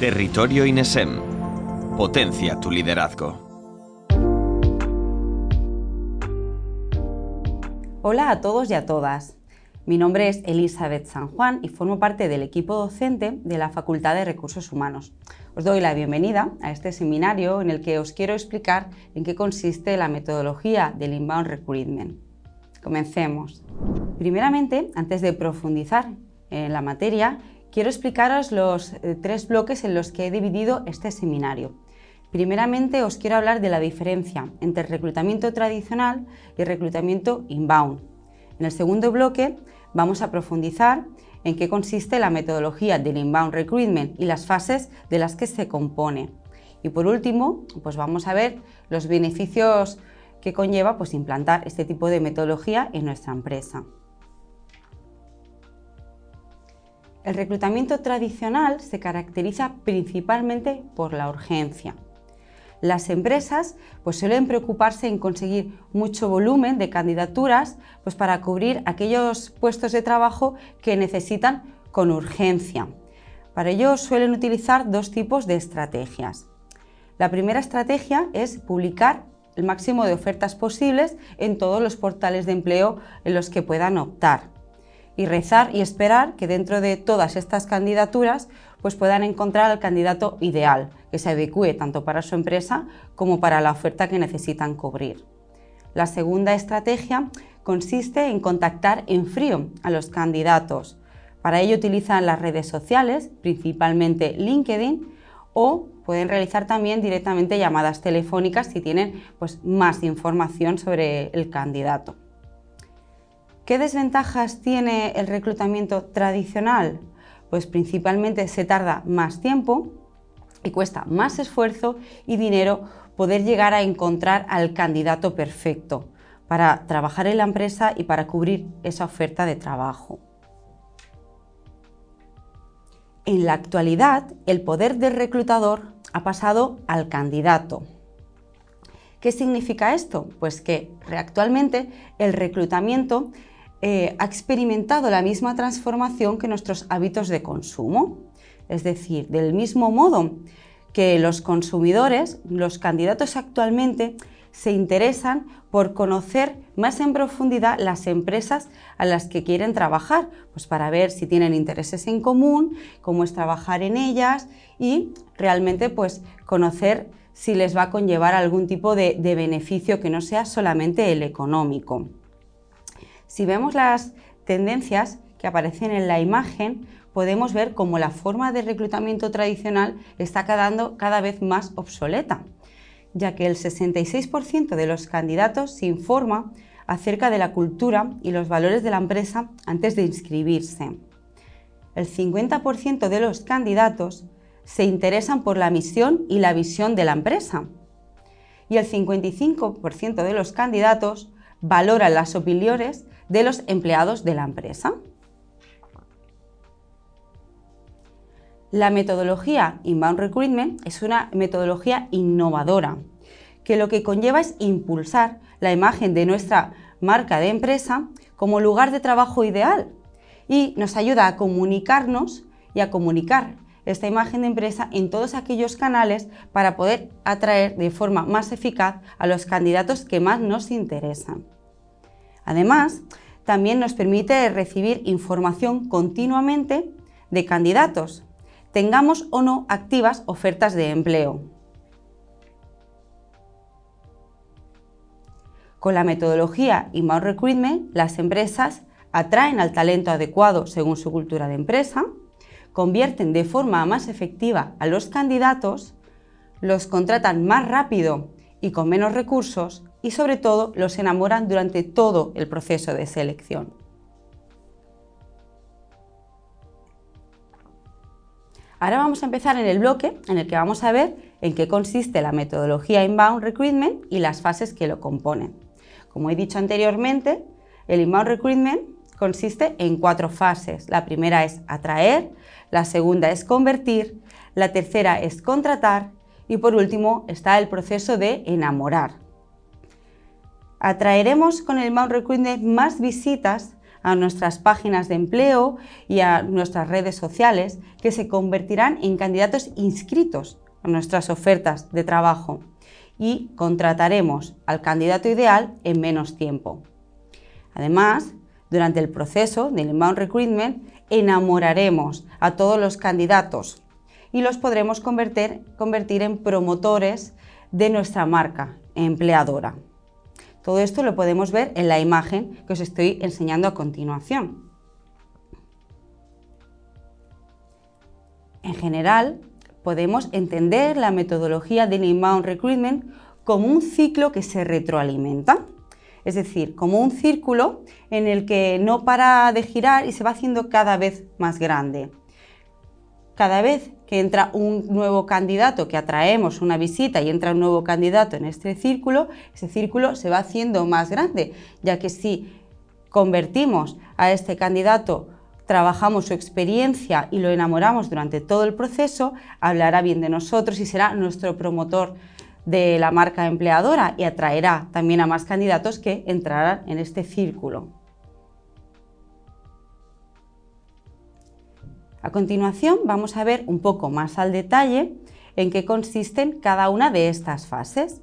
Territorio INESEM. Potencia tu liderazgo. Hola a todos y a todas. Mi nombre es Elizabeth San Juan y formo parte del equipo docente de la Facultad de Recursos Humanos. Os doy la bienvenida a este seminario en el que os quiero explicar en qué consiste la metodología del Inbound Recruitment. Comencemos. Primeramente, antes de profundizar en la materia, quiero explicaros los eh, tres bloques en los que he dividido este seminario. Primeramente os quiero hablar de la diferencia entre reclutamiento tradicional y reclutamiento inbound. En el segundo bloque vamos a profundizar en qué consiste la metodología del inbound recruitment y las fases de las que se compone. Y por último, pues vamos a ver los beneficios que conlleva pues, implantar este tipo de metodología en nuestra empresa. El reclutamiento tradicional se caracteriza principalmente por la urgencia. Las empresas pues, suelen preocuparse en conseguir mucho volumen de candidaturas pues, para cubrir aquellos puestos de trabajo que necesitan con urgencia. Para ello suelen utilizar dos tipos de estrategias. La primera estrategia es publicar el máximo de ofertas posibles en todos los portales de empleo en los que puedan optar y rezar y esperar que dentro de todas estas candidaturas pues puedan encontrar al candidato ideal, que se adecue tanto para su empresa como para la oferta que necesitan cubrir. La segunda estrategia consiste en contactar en frío a los candidatos. Para ello utilizan las redes sociales, principalmente LinkedIn, o pueden realizar también directamente llamadas telefónicas si tienen pues, más información sobre el candidato. ¿Qué desventajas tiene el reclutamiento tradicional? Pues principalmente se tarda más tiempo y cuesta más esfuerzo y dinero poder llegar a encontrar al candidato perfecto para trabajar en la empresa y para cubrir esa oferta de trabajo. En la actualidad, el poder del reclutador ha pasado al candidato. ¿Qué significa esto? Pues que actualmente el reclutamiento eh, ha experimentado la misma transformación que nuestros hábitos de consumo. Es decir, del mismo modo que los consumidores, los candidatos actualmente se interesan por conocer más en profundidad las empresas a las que quieren trabajar, pues para ver si tienen intereses en común, cómo es trabajar en ellas y realmente pues conocer si les va a conllevar algún tipo de beneficio que no sea solamente el económico. Si vemos las tendencias que aparecen en la imagen, podemos ver cómo la forma de reclutamiento tradicional está quedando cada vez más obsoleta, ya que el 66% de los candidatos se informa acerca de la cultura y los valores de la empresa antes de inscribirse. El 50% de los candidatos se interesan por la misión y la visión de la empresa. Y el 55% de los candidatos valoran las opiniones de los empleados de la empresa. La metodología Inbound Recruitment es una metodología innovadora que lo que conlleva es impulsar la imagen de nuestra marca de empresa como lugar de trabajo ideal y nos ayuda a comunicarnos y a comunicar esta imagen de empresa en todos aquellos canales para poder atraer de forma más eficaz a los candidatos que más nos interesan. Además, también nos permite recibir información continuamente de candidatos, tengamos o no activas ofertas de empleo. Con la metodología Inbound Recruitment, las empresas atraen al talento adecuado según su cultura de empresa, convierten de forma más efectiva a los candidatos, los contratan más rápido y con menos recursos y sobre todo los enamoran durante todo el proceso de selección. Ahora vamos a empezar en el bloque en el que vamos a ver en qué consiste la metodología Inbound Recruitment y las fases que lo componen. Como he dicho anteriormente, el Inbound Recruitment consiste en cuatro fases. La primera es atraer, la segunda es convertir, la tercera es contratar y por último está el proceso de enamorar. Atraeremos con el Mount Recruitment más visitas a nuestras páginas de empleo y a nuestras redes sociales que se convertirán en candidatos inscritos a nuestras ofertas de trabajo y contrataremos al candidato ideal en menos tiempo. Además, durante el proceso del inbound recruitment enamoraremos a todos los candidatos y los podremos convertir, en promotores de nuestra marca empleadora. Todo esto lo podemos ver en la imagen que os estoy enseñando a continuación. En general, podemos entender la metodología del inbound recruitment como un ciclo que se retroalimenta, es decir, como un círculo en el que no para de girar y se va haciendo cada vez más grande. Cada vez que entra un nuevo candidato, que atraemos una visita y entra un nuevo candidato en este círculo, ese círculo se va haciendo más grande, ya que si convertimos a este candidato trabajamos su experiencia y lo enamoramos durante todo el proceso, hablará bien de nosotros y será nuestro promotor de la marca empleadora y atraerá también a más candidatos que entrarán en este círculo. A continuación vamos a ver un poco más al detalle en qué consisten cada una de estas fases.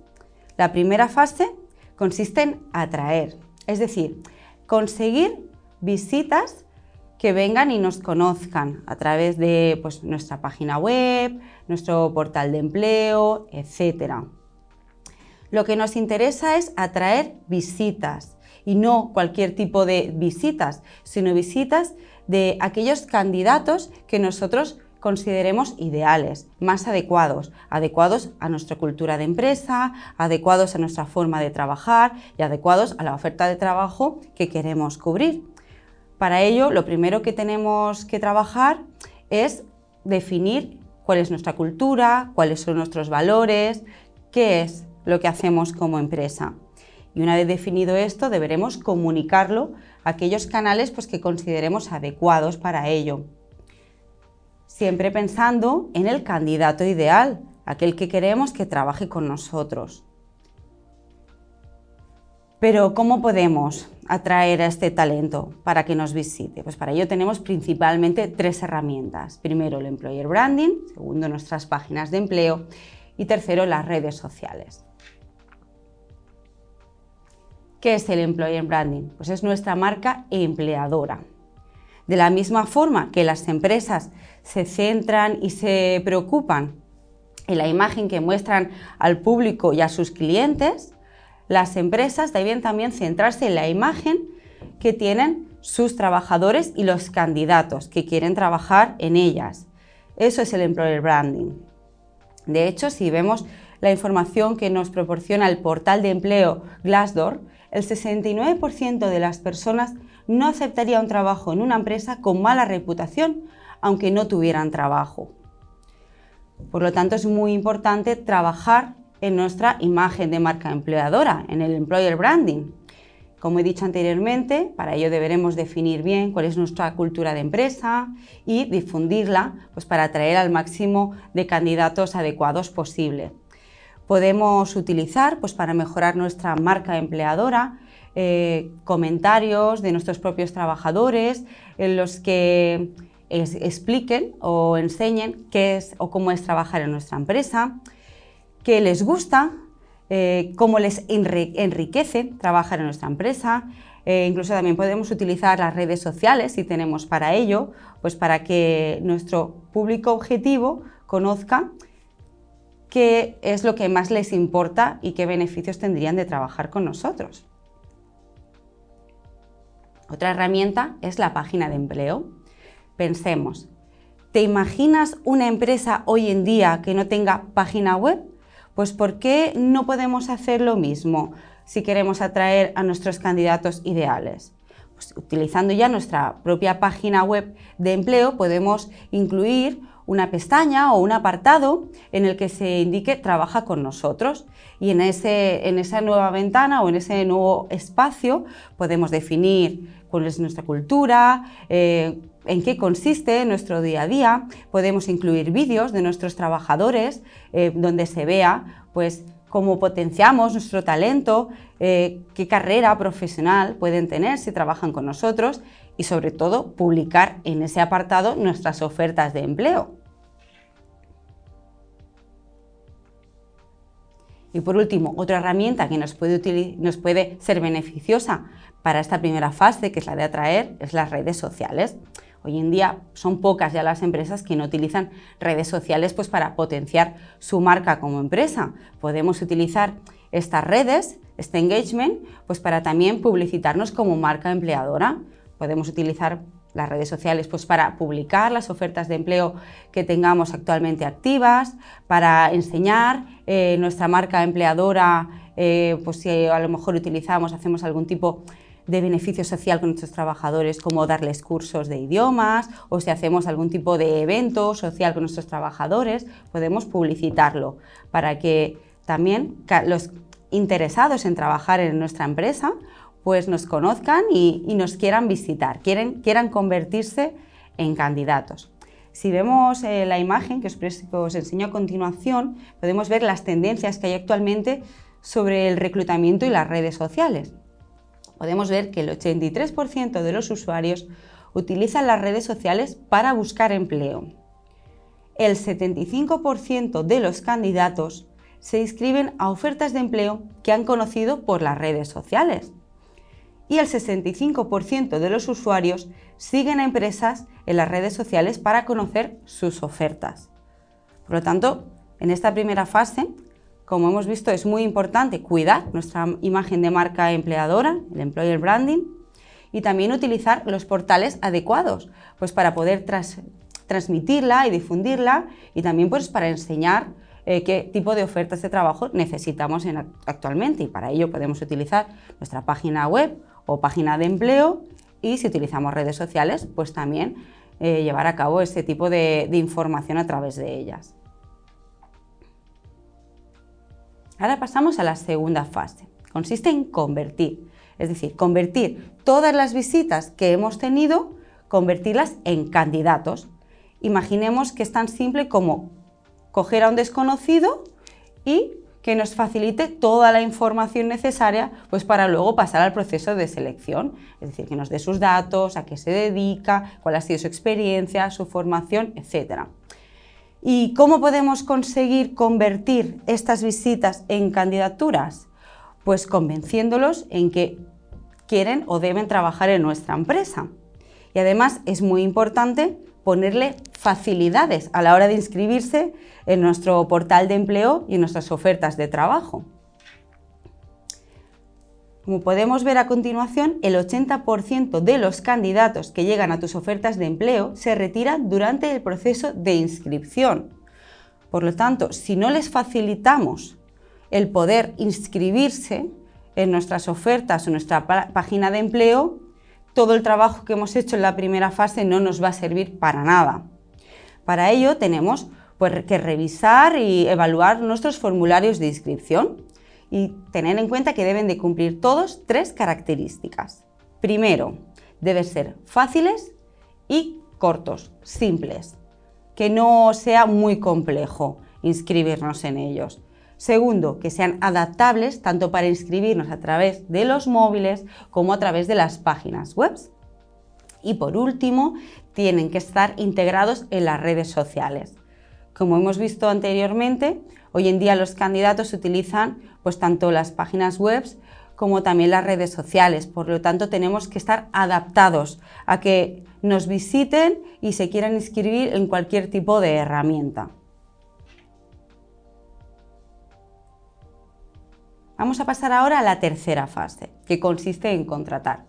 La primera fase consiste en atraer, es decir, conseguir visitas que vengan y nos conozcan a través de pues, nuestra página web, nuestro portal de empleo, etc. Lo que nos interesa es atraer visitas y no cualquier tipo de visitas, sino visitas de aquellos candidatos que nosotros consideremos ideales, más adecuados, adecuados a nuestra cultura de empresa, adecuados a nuestra forma de trabajar y adecuados a la oferta de trabajo que queremos cubrir. Para ello, lo primero que tenemos que trabajar es definir cuál es nuestra cultura, cuáles son nuestros valores, qué es lo que hacemos como empresa. Y una vez definido esto, deberemos comunicarlo aquellos canales pues, que consideremos adecuados para ello. Siempre pensando en el candidato ideal, aquel que queremos que trabaje con nosotros. Pero ¿cómo podemos atraer a este talento para que nos visite? Pues para ello tenemos principalmente tres herramientas. Primero, el employer branding, segundo, nuestras páginas de empleo y tercero, las redes sociales. ¿Qué es el employer branding? Pues es nuestra marca empleadora. De la misma forma que las empresas se centran y se preocupan en la imagen que muestran al público y a sus clientes, las empresas deben también centrarse en la imagen que tienen sus trabajadores y los candidatos que quieren trabajar en ellas. Eso es el employer branding. De hecho, si vemos la información que nos proporciona el portal de empleo Glassdoor, el 69% de las personas no aceptaría un trabajo en una empresa con mala reputación, aunque no tuvieran trabajo. Por lo tanto, es muy importante trabajar en nuestra imagen de marca empleadora, en el employer branding. Como he dicho anteriormente, para ello deberemos definir bien cuál es nuestra cultura de empresa y difundirla pues, para atraer al máximo de candidatos adecuados posible. Podemos utilizar pues, para mejorar nuestra marca empleadora eh, comentarios de nuestros propios trabajadores en los que expliquen o enseñen qué es o cómo es trabajar en nuestra empresa, qué les gusta, eh, cómo les enriquece trabajar en nuestra empresa. Eh, incluso también podemos utilizar las redes sociales si tenemos para ello, pues para que nuestro público objetivo conozca qué es lo que más les importa y qué beneficios tendrían de trabajar con nosotros. Otra herramienta es la página de empleo. Pensemos, ¿te imaginas una empresa hoy en día que no tenga página web? Pues ¿por qué no podemos hacer lo mismo si queremos atraer a nuestros candidatos ideales? Pues utilizando ya nuestra propia página web de empleo podemos incluir una pestaña o un apartado en el que se indique trabaja con nosotros y en, ese, en esa nueva ventana o en ese nuevo espacio podemos definir cuál es nuestra cultura, eh, en qué consiste nuestro día a día. Podemos incluir vídeos de nuestros trabajadores eh, donde se vea pues, cómo potenciamos nuestro talento, eh, qué carrera profesional pueden tener si trabajan con nosotros y sobre todo publicar en ese apartado nuestras ofertas de empleo. Y por último, otra herramienta que nos puede, nos puede ser beneficiosa para esta primera fase, que es la de atraer, es las redes sociales. Hoy en día son pocas ya las empresas que no utilizan redes sociales pues, para potenciar su marca como empresa. Podemos utilizar estas redes, este engagement, pues para también publicitarnos como marca empleadora. Podemos utilizar las redes sociales pues para publicar las ofertas de empleo que tengamos actualmente activas, para enseñar eh, nuestra marca empleadora, eh, pues si a lo mejor utilizamos, hacemos algún tipo de beneficio social con nuestros trabajadores, como darles cursos de idiomas o si hacemos algún tipo de evento social con nuestros trabajadores, podemos publicitarlo para que también los interesados en trabajar en nuestra empresa pues nos conozcan y, nos quieran visitar, quieran convertirse en candidatos. Si vemos eh, la imagen que os, os enseño a continuación, podemos ver las tendencias que hay actualmente sobre el reclutamiento y las redes sociales. Podemos ver que el 83% de los usuarios utilizan las redes sociales para buscar empleo. El 75% de los candidatos se inscriben a ofertas de empleo que han conocido por las redes sociales y el 65% de los usuarios siguen a empresas en las redes sociales para conocer sus ofertas. Por lo tanto, en esta primera fase, como hemos visto, es muy importante cuidar nuestra imagen de marca empleadora, el employer branding, y también utilizar los portales adecuados, pues para poder transmitirla y difundirla y también pues para enseñar eh, qué tipo de ofertas de trabajo necesitamos actualmente y para ello podemos utilizar nuestra página web o página de empleo y si utilizamos redes sociales, pues también eh, llevar a cabo ese tipo de, información a través de ellas. Ahora pasamos a la segunda fase. Consiste en convertir, es decir, convertir todas las visitas que hemos tenido, convertirlas en candidatos. Imaginemos que es tan simple como coger a un desconocido y que nos facilite toda la información necesaria pues, para luego pasar al proceso de selección, es decir, que nos dé sus datos, a qué se dedica, cuál ha sido su experiencia, su formación, etc. ¿Y cómo podemos conseguir convertir estas visitas en candidaturas? Pues convenciéndolos en que quieren o deben trabajar en nuestra empresa. Y además es muy importante ponerle facilidades a la hora de inscribirse en nuestro portal de empleo y en nuestras ofertas de trabajo. Como podemos ver a continuación, el 80% de los candidatos que llegan a tus ofertas de empleo se retiran durante el proceso de inscripción. Por lo tanto, si no les facilitamos el poder inscribirse en nuestras ofertas o nuestra página de empleo, todo el trabajo que hemos hecho en la primera fase no nos va a servir para nada. Para ello tenemos pues, que revisar y evaluar nuestros formularios de inscripción y tener en cuenta que deben de cumplir todos tres características. Primero, deben ser fáciles y cortos, simples, que no sea muy complejo inscribirnos en ellos. Segundo, que sean adaptables tanto para inscribirnos a través de los móviles como a través de las páginas web. Y por último, tienen que estar integrados en las redes sociales. Como hemos visto anteriormente, hoy en día los candidatos utilizan pues, tanto las páginas web como también las redes sociales. Por lo tanto, tenemos que estar adaptados a que nos visiten y se quieran inscribir en cualquier tipo de herramienta. Vamos a pasar ahora a la tercera fase, que consiste en contratar.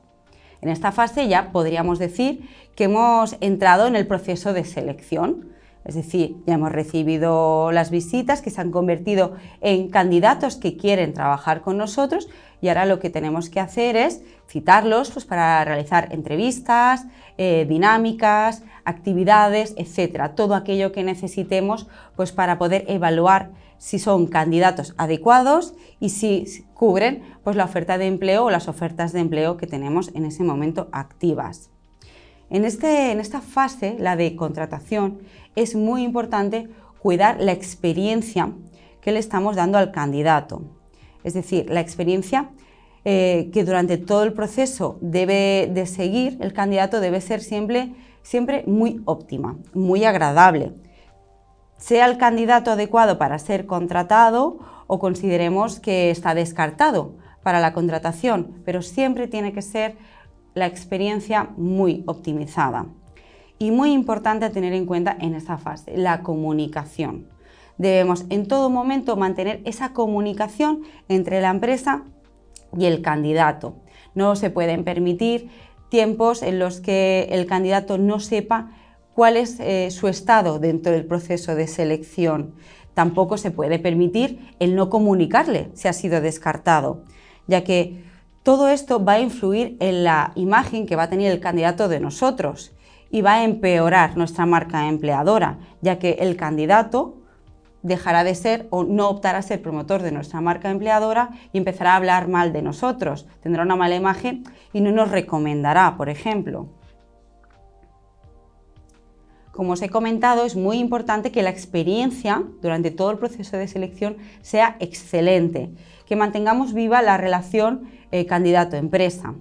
En esta fase ya podríamos decir que hemos entrado en el proceso de selección, es decir, ya hemos recibido las visitas que se han convertido en candidatos que quieren trabajar con nosotros y ahora lo que tenemos que hacer es citarlos pues, para realizar entrevistas, eh, dinámicas, actividades, etcétera, todo aquello que necesitemos pues, para poder evaluar si son candidatos adecuados y si cubren pues, la oferta de empleo o las ofertas de empleo que tenemos en ese momento activas. En, este, en esta fase, la de contratación, es muy importante cuidar la experiencia que le estamos dando al candidato. Es decir, la experiencia eh, que durante todo el proceso debe de seguir el candidato debe ser siempre, siempre muy óptima, muy agradable. Sea el candidato adecuado para ser contratado o consideremos que está descartado para la contratación, pero siempre tiene que ser la experiencia muy optimizada. Y muy importante tener en cuenta en esta fase, la comunicación. Debemos en todo momento mantener esa comunicación entre la empresa y el candidato. No se pueden permitir tiempos en los que el candidato no sepa cuál es eh, su estado dentro del proceso de selección. Tampoco se puede permitir el no comunicarle si ha sido descartado, ya que todo esto va a influir en la imagen que va a tener el candidato de nosotros y va a empeorar nuestra marca empleadora, ya que el candidato dejará de ser o no optará a ser promotor de nuestra marca empleadora y empezará a hablar mal de nosotros, tendrá una mala imagen y no nos recomendará, por ejemplo. Como os he comentado, es muy importante que la experiencia durante todo el proceso de selección sea excelente, que mantengamos viva la relación eh, candidato-empresa.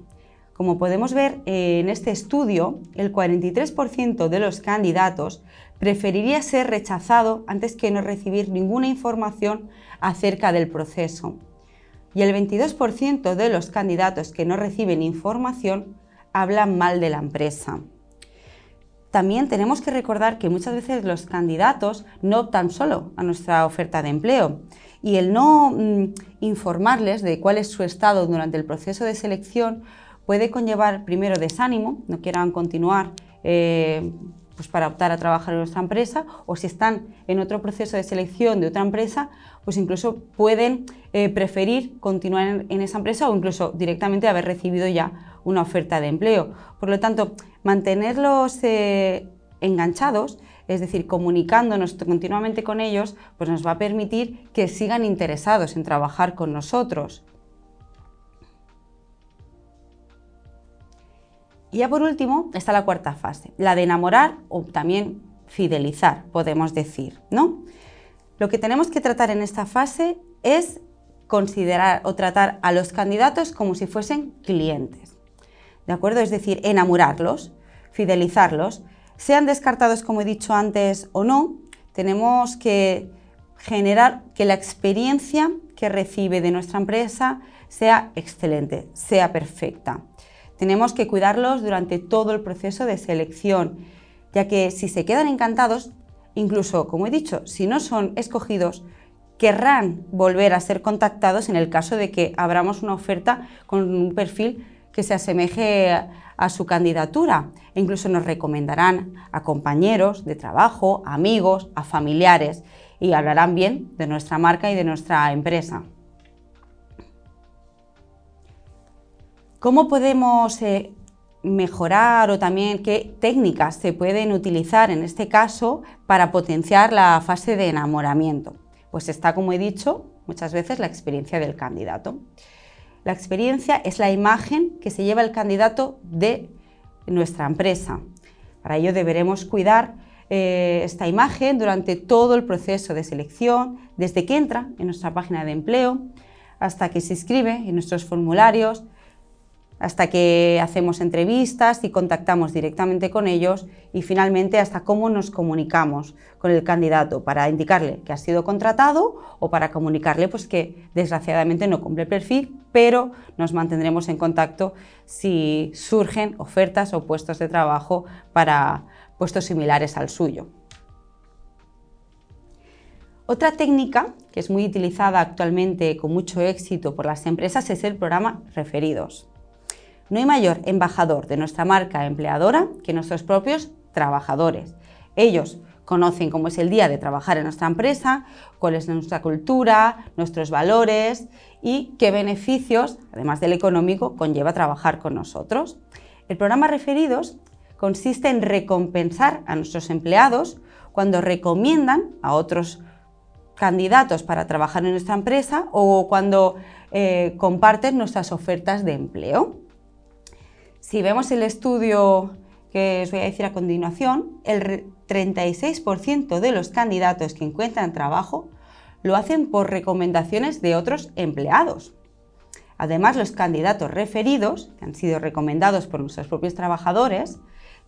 Como podemos ver eh, en este estudio, el 43% de los candidatos preferiría ser rechazado antes que no recibir ninguna información acerca del proceso. Y el 22% de los candidatos que no reciben información hablan mal de la empresa. También tenemos que recordar que muchas veces los candidatos no optan solo a nuestra oferta de empleo y el no mm, informarles de cuál es su estado durante el proceso de selección puede conllevar primero desánimo, no quieran continuar eh, pues para optar a trabajar en nuestra empresa o si están en otro proceso de selección de otra empresa, pues incluso pueden eh, preferir continuar en, esa empresa o incluso directamente haber recibido ya una oferta de empleo. Por lo tanto, mantenerlos eh, enganchados, es decir, comunicándonos continuamente con ellos, pues nos va a permitir que sigan interesados en trabajar con nosotros. Y ya por último está la cuarta fase, la de enamorar o también fidelizar, podemos decir, ¿no? Lo que tenemos que tratar en esta fase es considerar o tratar a los candidatos como si fuesen clientes. ¿De acuerdo? Es decir, enamorarlos, fidelizarlos, sean descartados como he dicho antes o no, tenemos que generar que la experiencia que recibe de nuestra empresa sea excelente, sea perfecta. Tenemos que cuidarlos durante todo el proceso de selección, ya que si se quedan encantados, incluso, como he dicho, si no son escogidos, querrán volver a ser contactados en el caso de que abramos una oferta con un perfil que se asemeje a su candidatura e incluso nos recomendarán a compañeros de trabajo, amigos, a familiares y hablarán bien de nuestra marca y de nuestra empresa. ¿Cómo podemos eh, mejorar o también qué técnicas se pueden utilizar en este caso para potenciar la fase de enamoramiento? Pues está, como he dicho, muchas veces la experiencia del candidato. La experiencia es la imagen que se lleva el candidato de nuestra empresa. Para ello deberemos cuidar eh, esta imagen durante todo el proceso de selección, desde que entra en nuestra página de empleo hasta que se inscribe en nuestros formularios, hasta que hacemos entrevistas y contactamos directamente con ellos y finalmente hasta cómo nos comunicamos con el candidato para indicarle que ha sido contratado o para comunicarle pues, que desgraciadamente no cumple el perfil, pero nos mantendremos en contacto si surgen ofertas o puestos de trabajo para puestos similares al suyo. Otra técnica que es muy utilizada actualmente con mucho éxito por las empresas es el programa referidos. No hay mayor embajador de nuestra marca empleadora que nuestros propios trabajadores. Ellos conocen cómo es el día de trabajar en nuestra empresa, cuál es nuestra cultura, nuestros valores y qué beneficios, además del económico, conlleva trabajar con nosotros. El programa Referidos consiste en recompensar a nuestros empleados cuando recomiendan a otros candidatos para trabajar en nuestra empresa o cuando eh, comparten nuestras ofertas de empleo. Si vemos el estudio que os voy a decir a continuación, el 36% de los candidatos que encuentran trabajo lo hacen por recomendaciones de otros empleados. Además, los candidatos referidos, que han sido recomendados por nuestros propios trabajadores,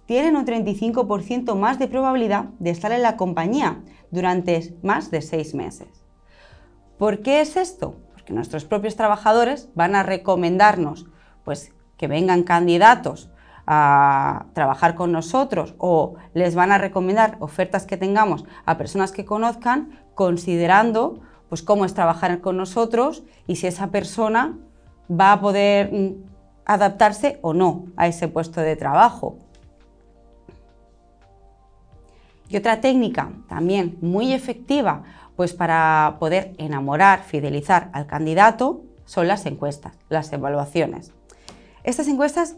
tienen un 35% más de probabilidad de estar en la compañía durante más de seis meses. ¿Por qué es esto? Porque nuestros propios trabajadores van a recomendarnos pues, que vengan candidatos a trabajar con nosotros o les van a recomendar ofertas que tengamos a personas que conozcan considerando pues cómo es trabajar con nosotros y si esa persona va a poder mm, adaptarse o no a ese puesto de trabajo. Y otra técnica también muy efectiva pues para poder enamorar, fidelizar al candidato son las encuestas, las evaluaciones. Estas encuestas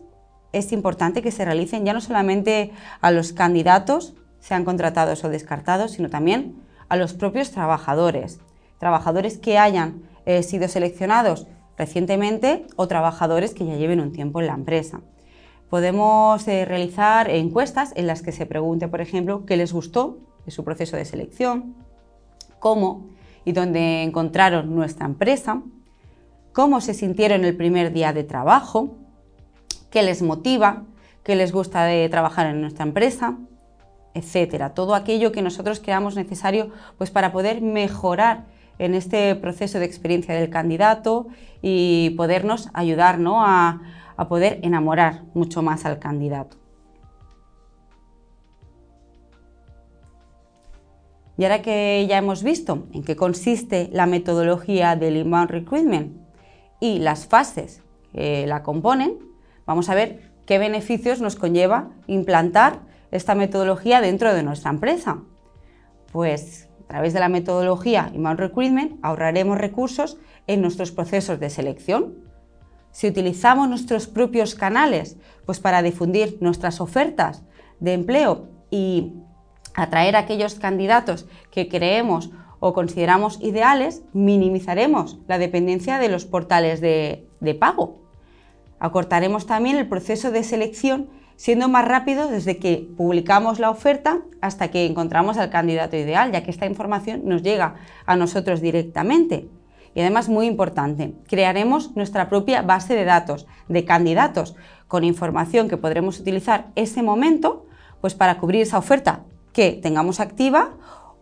es importante que se realicen ya no solamente a los candidatos, sean contratados o descartados, sino también a los propios trabajadores. Trabajadores que hayan eh, sido seleccionados recientemente o trabajadores que ya lleven un tiempo en la empresa. Podemos eh, realizar encuestas en las que se pregunte, por ejemplo, qué les gustó de su proceso de selección, cómo y dónde encontraron nuestra empresa, cómo se sintieron el primer día de trabajo, qué les motiva, qué les gusta de trabajar en nuestra empresa, etcétera. Todo aquello que nosotros creamos necesario pues, para poder mejorar en este proceso de experiencia del candidato y podernos ayudar a, a poder enamorar mucho más al candidato. Y ahora que ya hemos visto en qué consiste la metodología del inbound recruitment y las fases que la componen, Vamos a ver qué beneficios nos conlleva implantar esta metodología dentro de nuestra empresa. Pues a través de la metodología Inbound Recruitment ahorraremos recursos en nuestros procesos de selección. Si utilizamos nuestros propios canales pues para difundir nuestras ofertas de empleo y atraer a aquellos candidatos que creemos o consideramos ideales, minimizaremos la dependencia de los portales de, de pago. Acortaremos también el proceso de selección siendo más rápido desde que publicamos la oferta hasta que encontramos al candidato ideal, ya que esta información nos llega a nosotros directamente. Y además, muy importante, crearemos nuestra propia base de datos de candidatos con información que podremos utilizar ese momento pues para cubrir esa oferta que tengamos activa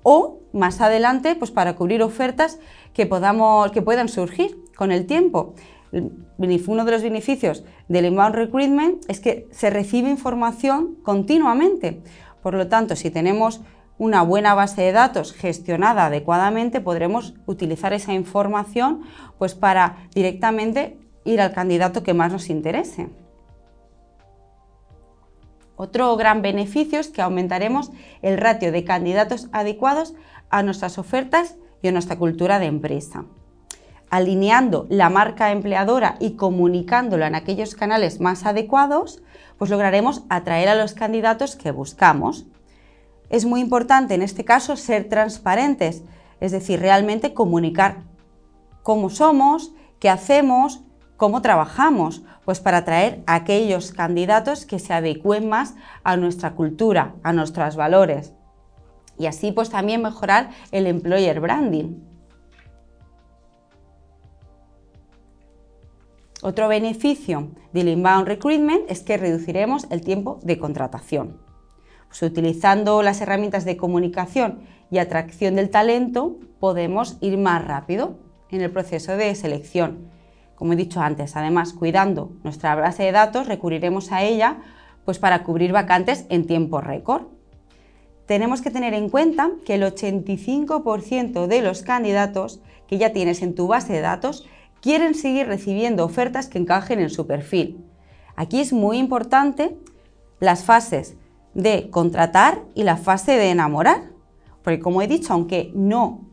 o más adelante pues para cubrir ofertas que, podamos, que puedan surgir con el tiempo uno de los beneficios del inbound recruitment es que se recibe información continuamente. Por lo tanto, si tenemos una buena base de datos gestionada adecuadamente, podremos utilizar esa información pues, para directamente ir al candidato que más nos interese. Otro gran beneficio es que aumentaremos el ratio de candidatos adecuados a nuestras ofertas y a nuestra cultura de empresa alineando la marca empleadora y comunicándola en aquellos canales más adecuados, pues lograremos atraer a los candidatos que buscamos. Es muy importante en este caso ser transparentes, es decir, realmente comunicar cómo somos, qué hacemos, cómo trabajamos, pues para atraer a aquellos candidatos que se adecúen más a nuestra cultura, a nuestros valores. Y así pues también mejorar el employer branding. Otro beneficio del inbound recruitment es que reduciremos el tiempo de contratación. Pues utilizando las herramientas de comunicación y atracción del talento, podemos ir más rápido en el proceso de selección. Como he dicho antes, además, cuidando nuestra base de datos, recurriremos a ella pues, para cubrir vacantes en tiempo récord. Tenemos que tener en cuenta que el 85% de los candidatos que ya tienes en tu base de datos quieren seguir recibiendo ofertas que encajen en su perfil. Aquí es muy importante las fases de contratar y la fase de enamorar, porque como he dicho, aunque no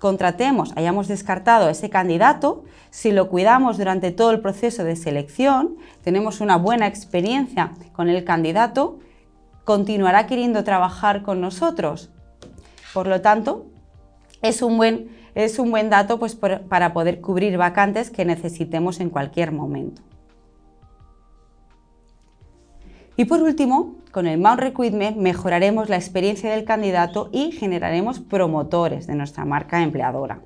contratemos, hayamos descartado a ese candidato, si lo cuidamos durante todo el proceso de selección, tenemos una buena experiencia con el candidato, continuará queriendo trabajar con nosotros. Por lo tanto, es un buen es un buen dato pues, para poder cubrir vacantes que necesitemos en cualquier momento. Y por último, con el Mount Recruitment mejoraremos la experiencia del candidato y generaremos promotores de nuestra marca empleadora.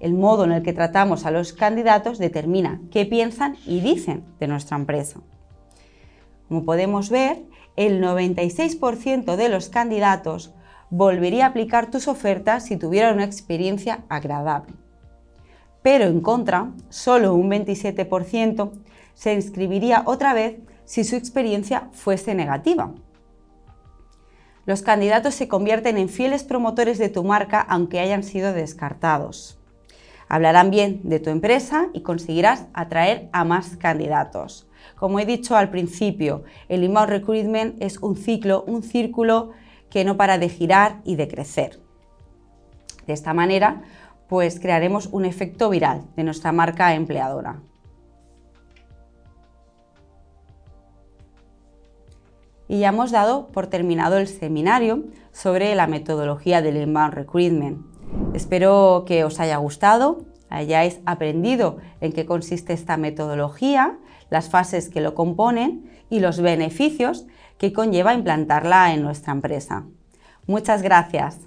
El modo en el que tratamos a los candidatos determina qué piensan y dicen de nuestra empresa. Como podemos ver, el 96% de los candidatos volvería a aplicar tus ofertas si tuviera una experiencia agradable. Pero en contra, solo un 27% se inscribiría otra vez si su experiencia fuese negativa. Los candidatos se convierten en fieles promotores de tu marca aunque hayan sido descartados. Hablarán bien de tu empresa y conseguirás atraer a más candidatos. Como he dicho al principio, el inbound recruitment es un ciclo, un círculo que no para de girar y de crecer. De esta manera, pues crearemos un efecto viral de nuestra marca empleadora. y ya hemos dado por terminado el seminario sobre la metodología del inbound recruitment. Espero que os haya gustado, hayáis aprendido en qué consiste esta metodología, las fases que lo componen y los beneficios que conlleva implantarla en nuestra empresa. Muchas gracias.